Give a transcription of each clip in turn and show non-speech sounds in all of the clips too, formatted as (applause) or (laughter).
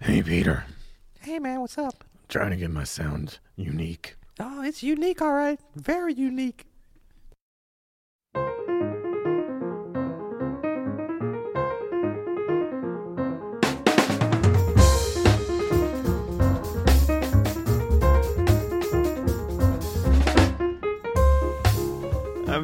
Hey, Peter. Hey man, what's up? Trying to get my sound unique. Oh, it's unique, all right. Very unique.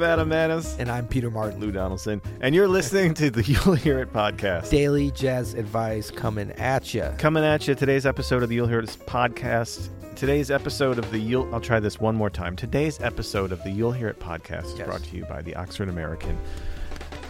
Adam Maness. And I'm Peter Martin. Lou Donaldson. And you're listening to the (laughs) You'll Hear It podcast. Daily jazz advice coming at you. Coming at you, today's episode of the You'll Hear It podcast. Today's episode of the You'll, I'll try this one more time. Today's episode of the You'll Hear It podcast is Yes. brought to you by the Oxford American.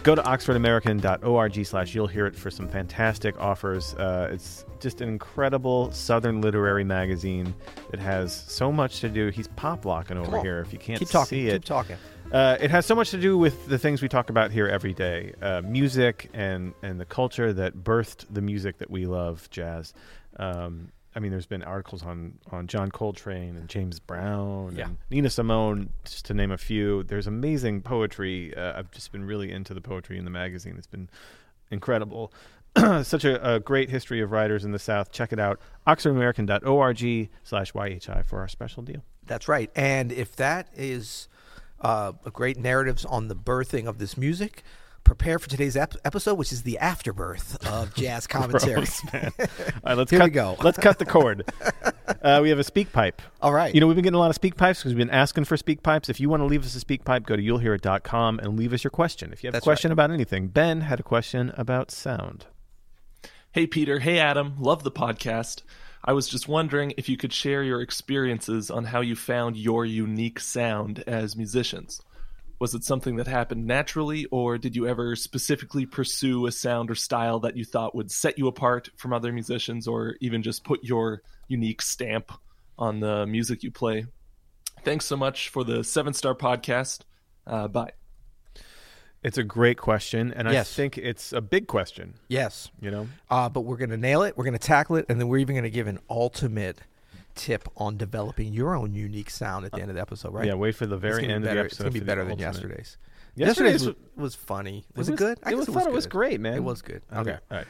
Go to oxfordamerican.org slash you'll hear it for some fantastic offers. Uh, it's just an incredible Southern literary magazine that has so much to do. He's pop locking over here. If you can't Keep talking. see it, Keep talking. Uh, it has so much to do with the things we talk about here every day uh, music and, and the culture that birthed the music that we love, jazz. Um, I mean, there's been articles on, on John Coltrane and James Brown Yeah. and Nina Simone, just to name a few. There's amazing poetry. Uh, I've just been really into the poetry in the magazine. It's been incredible. (clears throat) Such a, a great history of writers in the South. Check it out. OxfordAmerican.org slash YHI for our special deal. That's right. And if that is uh, a great narratives on the birthing of this music, prepare for today's ep- episode, which is the afterbirth of (laughs) jazz commentary. Gross, man. All right, let's Here cut, we go. Let's cut the cord. (laughs) Uh, we have a SpeakPipe. All right. You know, we've been getting a lot of SpeakPipes because we've been asking for SpeakPipes. If you want to leave us a SpeakPipe, go to you'llhearit.com and leave us your question. If you have That's a question about anything, Ben had a question about sound. Hey, Peter. Hey, Adam. Love the podcast. I was just wondering if you could share your experiences on how you found your unique sound as musicians. Was it something that happened naturally, or did you ever specifically pursue a sound or style that you thought would set you apart from other musicians, or even just put your unique stamp on the music you play? Thanks so much for the seven star podcast. Uh, bye. It's a great question, and I think it's a big question. yes. You know, Uh, but we're going to nail it. We're going to tackle it. And then we're even going to give an ultimate tip on developing your own unique sound at the end of the episode, right? yeah. Wait for the very end better. of the It's going to be better than ultimate. yesterday's. Yesterday's Yesterday's was- was, was funny. Was it, was- good? I it guess was fun. It was great, man. It was good. Okay. All right.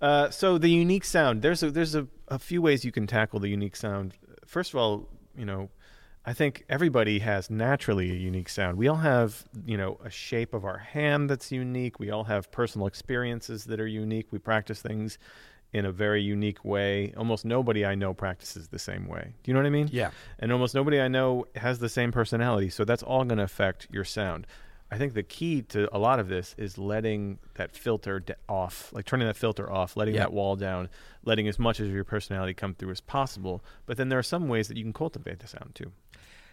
Uh, so the unique sound. There's a, there's a, a few ways you can tackle the unique sound. First of all, you know, I think everybody has naturally a unique sound. We all have, you know, a shape of our hand that's unique. We all have personal experiences that are unique. We practice things in a very unique way. Almost nobody I know practices the same way. Do you know what I mean? Yeah. And almost nobody I know has the same personality. So that's all going to affect your sound. I think the key to a lot of this is letting that filter d- off, like turning that filter off, letting Yeah. that wall down, letting as much of your personality come through as possible. But then there are some ways that you can cultivate the sound too.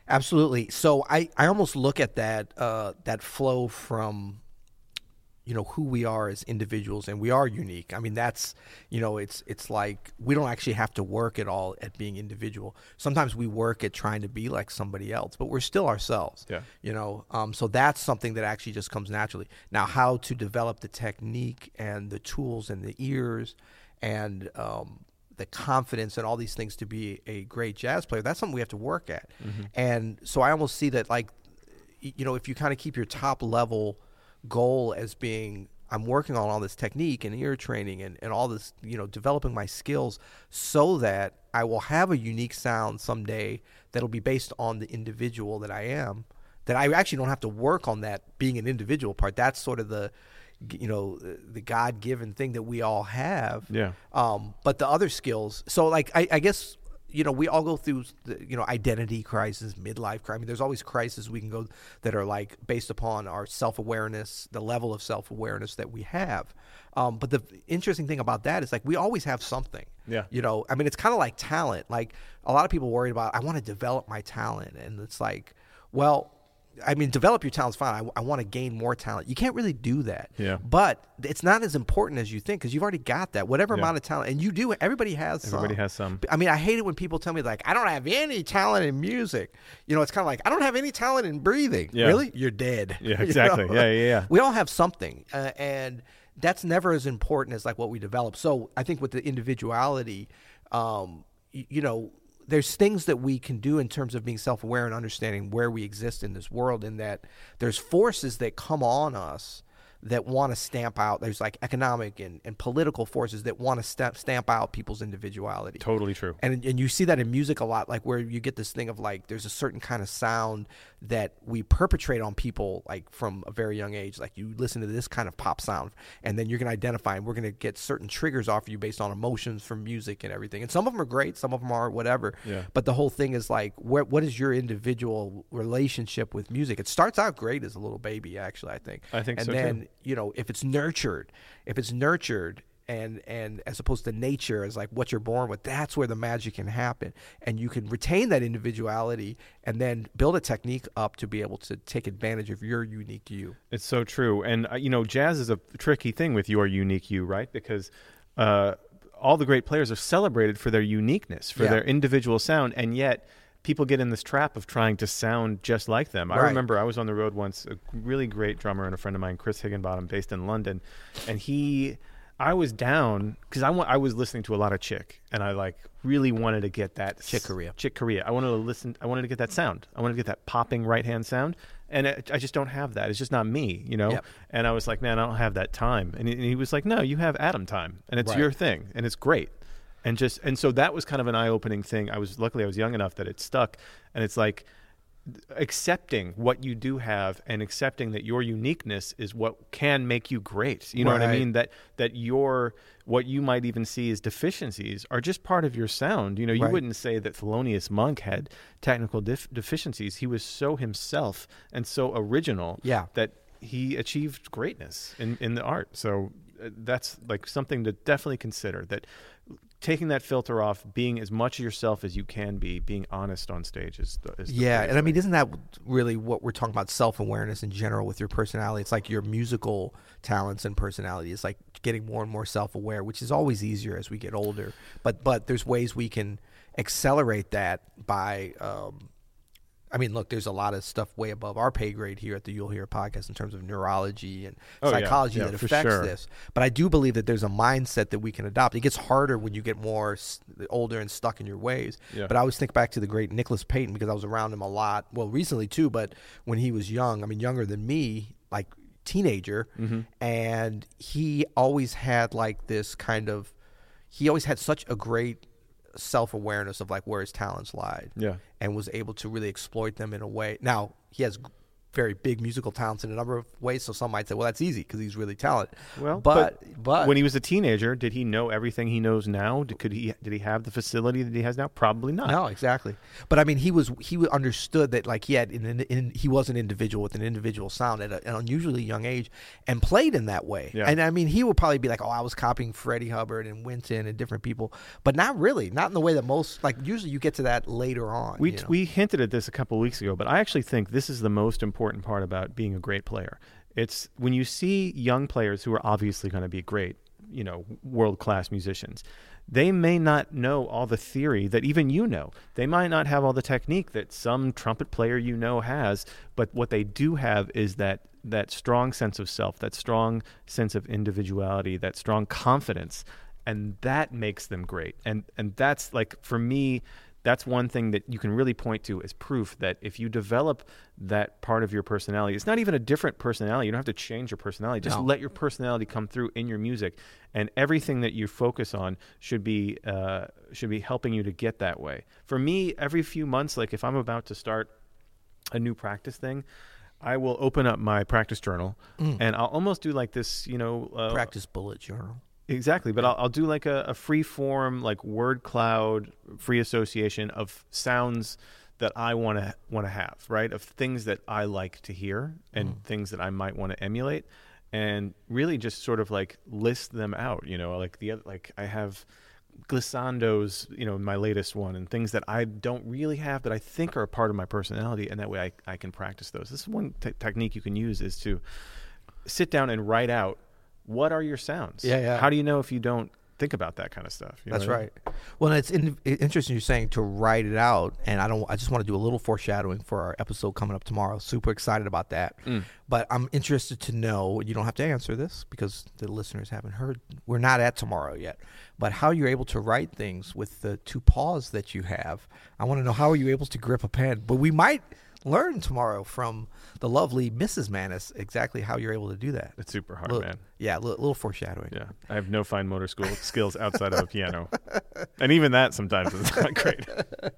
Absolutely. So I, I almost look at that uh, that flow from you know who we are as individuals and we are unique. I mean that's you know it's it's like we don't actually have to work at all at being individual. Sometimes we work at trying to be like somebody else, but we're still ourselves. Yeah. You know, um, so that's something that actually just comes naturally. Now, how to develop the technique and the tools and the ears and um, the confidence and all these things to be a great jazz player, that's something we have to work at. Mm-hmm. And so I almost see that like, you know, if you kind of keep your top level goal as being I'm working on all this technique and ear training and, and all this, you know, developing my skills so that I will have a unique sound someday that'll be based on the individual that I am. That I actually don't have to work on that being an individual part. That's sort of the, you know, the God given thing that we all have. Yeah. Um, but the other skills, so like I, I guess you know we all go through the, you know identity crisis, midlife crisis. I mean, there's always crises we can go that are like based upon our self awareness, the level of self awareness that we have. Um, but the interesting thing about that is like we always have something. Yeah. You know, I mean, it's kind of like talent. Like a lot of people worried about, I want to develop my talent, and it's like, well. I mean, develop your talent's fine. I, I want to gain more talent. You can't really do that. Yeah. But it's not as important as you think because you've already got that. Whatever Yeah. amount of talent, and you do. Everybody has. Everybody some. has some. I mean, I hate it when people tell me like, I don't have any talent in music. You know, it's kind of like I don't have any talent in breathing. Yeah. Really, you're dead. (laughs) Yeah, You exactly. know? Yeah, yeah, yeah. We all have something, uh, and that's never as important as like what we develop. So I think with the individuality, um, y- you know, there's things that we can do in terms of being self-aware and understanding where we exist in this world and that there's forces that come on us that want to stamp out. There's like economic and, and political forces that want to stamp stamp out people's individuality. Totally true. And and you see that in music a lot, like where you get this thing of like there's a certain kind of sound that we perpetrate on people like from a very young age. Like you listen to this kind of pop sound, and then you're gonna identify, and we're gonna get certain triggers off of you based on emotions from music and everything. And some of them are great, some of them are whatever. Yeah. But the whole thing is like, where, what is your individual relationship with music? It starts out great as a little baby, actually. I think. I think and so, then too. You know if it's nurtured if it's nurtured and and as opposed to nature as like what you're born with that's where the magic can happen and you can retain that individuality and then build a technique up to be able to take advantage of your unique you It's so true. And, uh, you know, jazz is a tricky thing with your unique you, right? Because uh, all the great players are celebrated for their uniqueness, for Yeah. their individual sound. And yet, people get in this trap of trying to sound just like them. I remember I was on the road once, a really great drummer and a friend of mine, Chris Higginbottom, based in London. And he. I was down because I, I was listening to a lot of Chick, and I like really wanted to get that Chick Corea. Chick Corea. I wanted to listen. I wanted to get that sound. I wanted to get that popping right hand sound, and it, I just don't have that. It's just not me, you know. Yep. And I was like, man, I don't have that time. And he, and he was like, no, you have Adam time, and it's Right. your thing, and it's great. And just and so that was kind of an eye opening thing. I was luckily I was young enough that it stuck, and it's like accepting what you do have and accepting that your uniqueness is what can make you great. You know what I mean? That that your what you might even see as deficiencies are just part of your sound. You know, you Right. wouldn't say that Thelonious Monk had technical def- deficiencies. He was so himself and so original Yeah. that he achieved greatness in, in the art. So uh, that's like something to definitely consider that taking that filter off, being as much of yourself as you can be, being honest on stage is the, is the yeah and i mean isn't that really what we're talking about self-awareness in general with your personality? It's like your musical talents and personality it's like getting more and more self-aware which is always easier as we get older. But but there's ways we can accelerate that by um, I mean, look, there's a lot of stuff way above our pay grade here at the You'll Hear podcast in terms of neurology and Oh, psychology Yeah, that affects sure. this. But I do believe that there's a mindset that we can adopt. It gets harder when you get more older and stuck in your ways. Yeah. But I always think back to the great Nicholas Payton because I was around him a lot. Well, recently too, but when he was young, I mean, younger than me, like teenager, Mm-hmm. and he always had like this kind of, he always had such a great self awareness of like where his talents lied Yeah. and was able to really exploit them in a way. Now he has very big musical talents in a number of ways, so some might say, "Well, that's easy because he's really talented." Well, but but, when he was a teenager, did he know everything he knows now? Did, could he did he have the facility that he has now? Probably not. no, exactly. But I mean, he was he understood that like he had an, an, in, he was an individual with an individual sound at a, an unusually young age and played in that way. Yeah. And I mean, he would probably be like, "Oh, I was copying Freddie Hubbard and Wynton and different people," but not really, not in the way that most like. Usually, you get to that later on. We, you know? we hinted at this a couple weeks ago, but I actually think this is the most important part about being a great player. It's when you see young players who are obviously going to be great, you know, world class musicians. They may not know all the theory that even you know. They might not have all the technique that some trumpet player you know has, but what they do have is that that strong sense of self, that strong sense of individuality, that strong confidence and that makes them great and and that's like for me that's one thing that you can really point to as proof that if you develop that part of your personality it's not even a different personality. You don't have to change your personality. Just No. let your personality come through in your music. And everything that you focus on should be uh, should be helping you to get that way. For me every few months like if i'm about to start a new practice thing I will open up my practice journal and I'll almost do like this, you know, uh, practice bullet journal. Exactly, but I'll, I'll do like a, a free form, like word cloud, free association of sounds that I want to want to have, right? Of things that I like to hear and mm. things that I might want to emulate, and really just sort of like list them out. You know, like the other, like I have glissandos, you know, my latest one, and things that I don't really have that I think are a part of my personality, and that way I, I can practice those. This is one te- technique you can use is to sit down and write out what are your sounds. Yeah, yeah. How do you know if you don't think about that kind of stuff? You know That's what I mean? right. Well, it's in, interesting you're saying to write it out, and I don't. I just want to do a little foreshadowing for our episode coming up tomorrow. Super excited about that. Mm. But I'm interested to know. You don't have to answer this because the listeners haven't heard. We're not at tomorrow yet. But how you're able to write things with the two paws that you have. I want to know how are you able to grip a pen. But we might learn tomorrow from the lovely Mrs. Maness exactly how you're able to do that. It's super hard, Little- man. Yeah, a little, little foreshadowing. Yeah, I have no fine motor school (laughs) skills outside of a piano, and even that sometimes is not great. (laughs)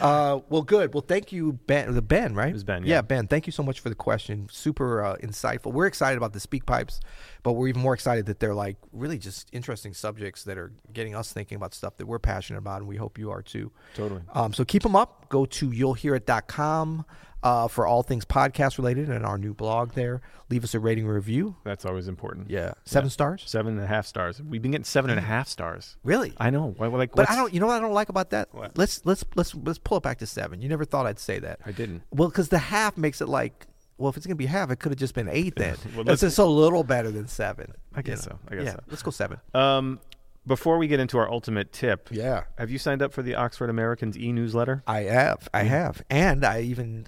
Uh, well, good. Well, thank you, Ben. The Ben, right? It was Ben, Yeah. yeah. Ben. Thank you so much for the question. Super uh, insightful. We're excited about the speak pipes, but we're even more excited that they're like really just interesting subjects that are getting us thinking about stuff that we're passionate about, and we hope you are too. Totally. Um, so keep them up. Go to you'll you'llhearit.com uh, for all things podcast related and our new blog there. Leave us a rating review. That's always important. Yeah, seven stars. Seven and a half stars. We've been getting seven and a half stars. Really? I know. Why- Like, But I don't. You know what I don't like about that? What? Let's let's let's let's pull it back to seven. You never thought I'd say that. I didn't. Well, because the half makes it like, well, if it's gonna be half, it could have just been eight (laughs) then. Well, That's just a little better than seven. I guess you know? so. I guess yeah, so. let's go seven. Um, before we get into our ultimate tip, Yeah, have you signed up for the Oxford Americans e-newsletter? I have, I have, and I even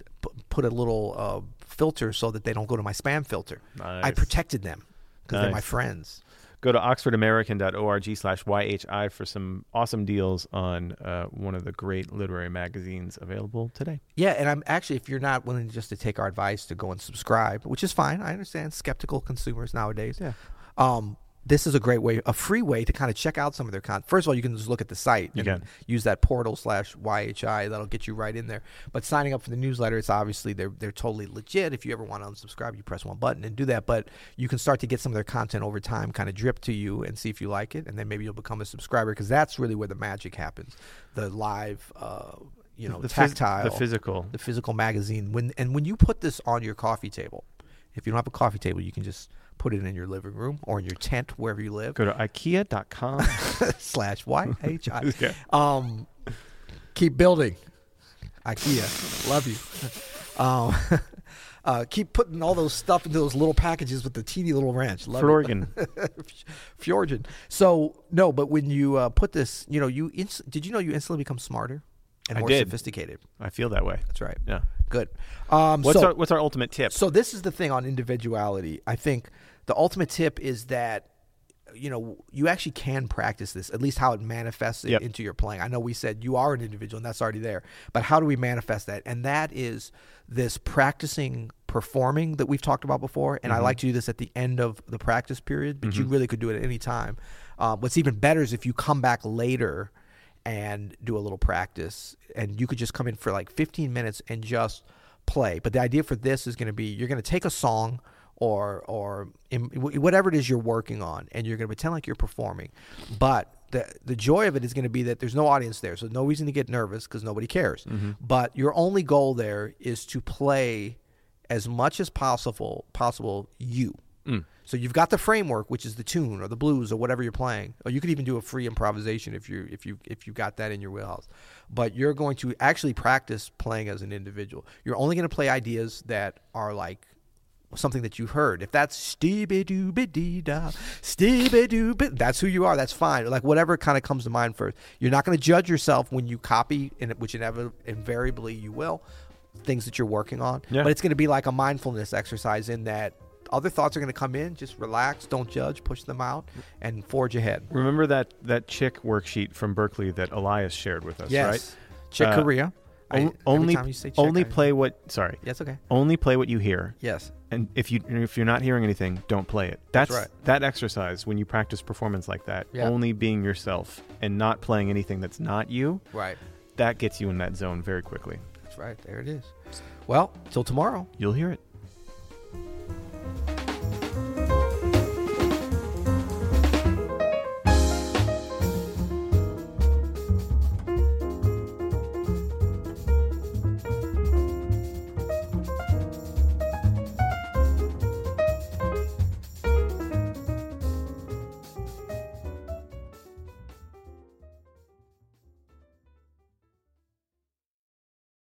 put a little uh, filter so that they don't go to my spam filter. I protected them because they're my friends. Go to oxfordamerican.org slash YHI for some awesome deals on uh, one of the great literary magazines available today. Yeah, and I'm actually, if you're not willing just to take our advice to go and subscribe, which is fine, I understand skeptical consumers nowadays. Yeah. Um, this is a great way, a free way to kind of check out some of their content. First of all, you can just look at the site You and can. use that portal slash YHI. That'll get you right in there. But signing up for the newsletter, it's obviously they're they're totally legit. If you ever want to unsubscribe, you press one button and do that. But you can start to get some of their content over time, kind of drip to you, and see if you like it, and then maybe you'll become a subscriber because that's really where the magic happens. The live, uh, you know, the phys- tactile, the physical. the physical magazine. When and when you put this on your coffee table, if you don't have a coffee table, you can just put it in your living room or in your tent wherever you live. Go to ikea.com. (laughs) slash YHI. (laughs) Yeah. Um, keep building. IKEA, love you. Um, (laughs) uh, keep putting all those stuff into those little packages with the teeny little wrench. Love it. Florgan. Fjorgen. So no, but when you uh, put this, you know, you ins- did you know you instantly become smarter and I more did. sophisticated? I feel that way. That's right. Yeah. Good. Um, What's so, our what's our ultimate tip? so this is the thing on individuality. I think the ultimate tip is that you know you actually can practice this at least how it manifests Yep. into your playing. I know we said you are an individual and that's already there, but how do we manifest that? And that is this practicing performing that we've talked about before. And I like to do this at the end of the practice period, but you really could do it at any time. Um, what's even better is if you come back later and do a little practice and you could just come in for like 15 minutes and just play. But the idea for this is going to be you're going to take a song or or in, whatever it is you're working on and you're going to pretend like you're performing. But the the joy of it is going to be that there's no audience there so no reason to get nervous because nobody cares. Mm-hmm. But your only goal there is to play as much as possible possible you Mm. so you've got the framework, which is the tune or the blues or whatever you're playing. Or you could even do a free improvisation if you if you if you got that in your wheelhouse. But you're going to actually practice playing as an individual. You're only going to play ideas that are like something that you've heard. If that's steeby dooby dee da, steeby dooby, that's who you are. That's fine. Like whatever kind of comes to mind first. You're not going to judge yourself when you copy, which inevitably, invariably you will, things that you're working on. Yeah. But it's going to be like a mindfulness exercise in that other thoughts are going to come in. Just relax, don't judge, push them out, and forge ahead. Remember that that chick worksheet from Berklee that Elias shared with us, Yes. right? Chick Uh, Corea. I- only time you say chick, only I- play what sorry. Yes, okay. Only play what you hear. Yes. And if you if you're not hearing anything, don't play it. That's, right. that exercise when you practice performance like that, Yeah. only being yourself and not playing anything that's not you, Right. that gets you in that zone very quickly. That's right. There it is. Well, till tomorrow. You'll hear it.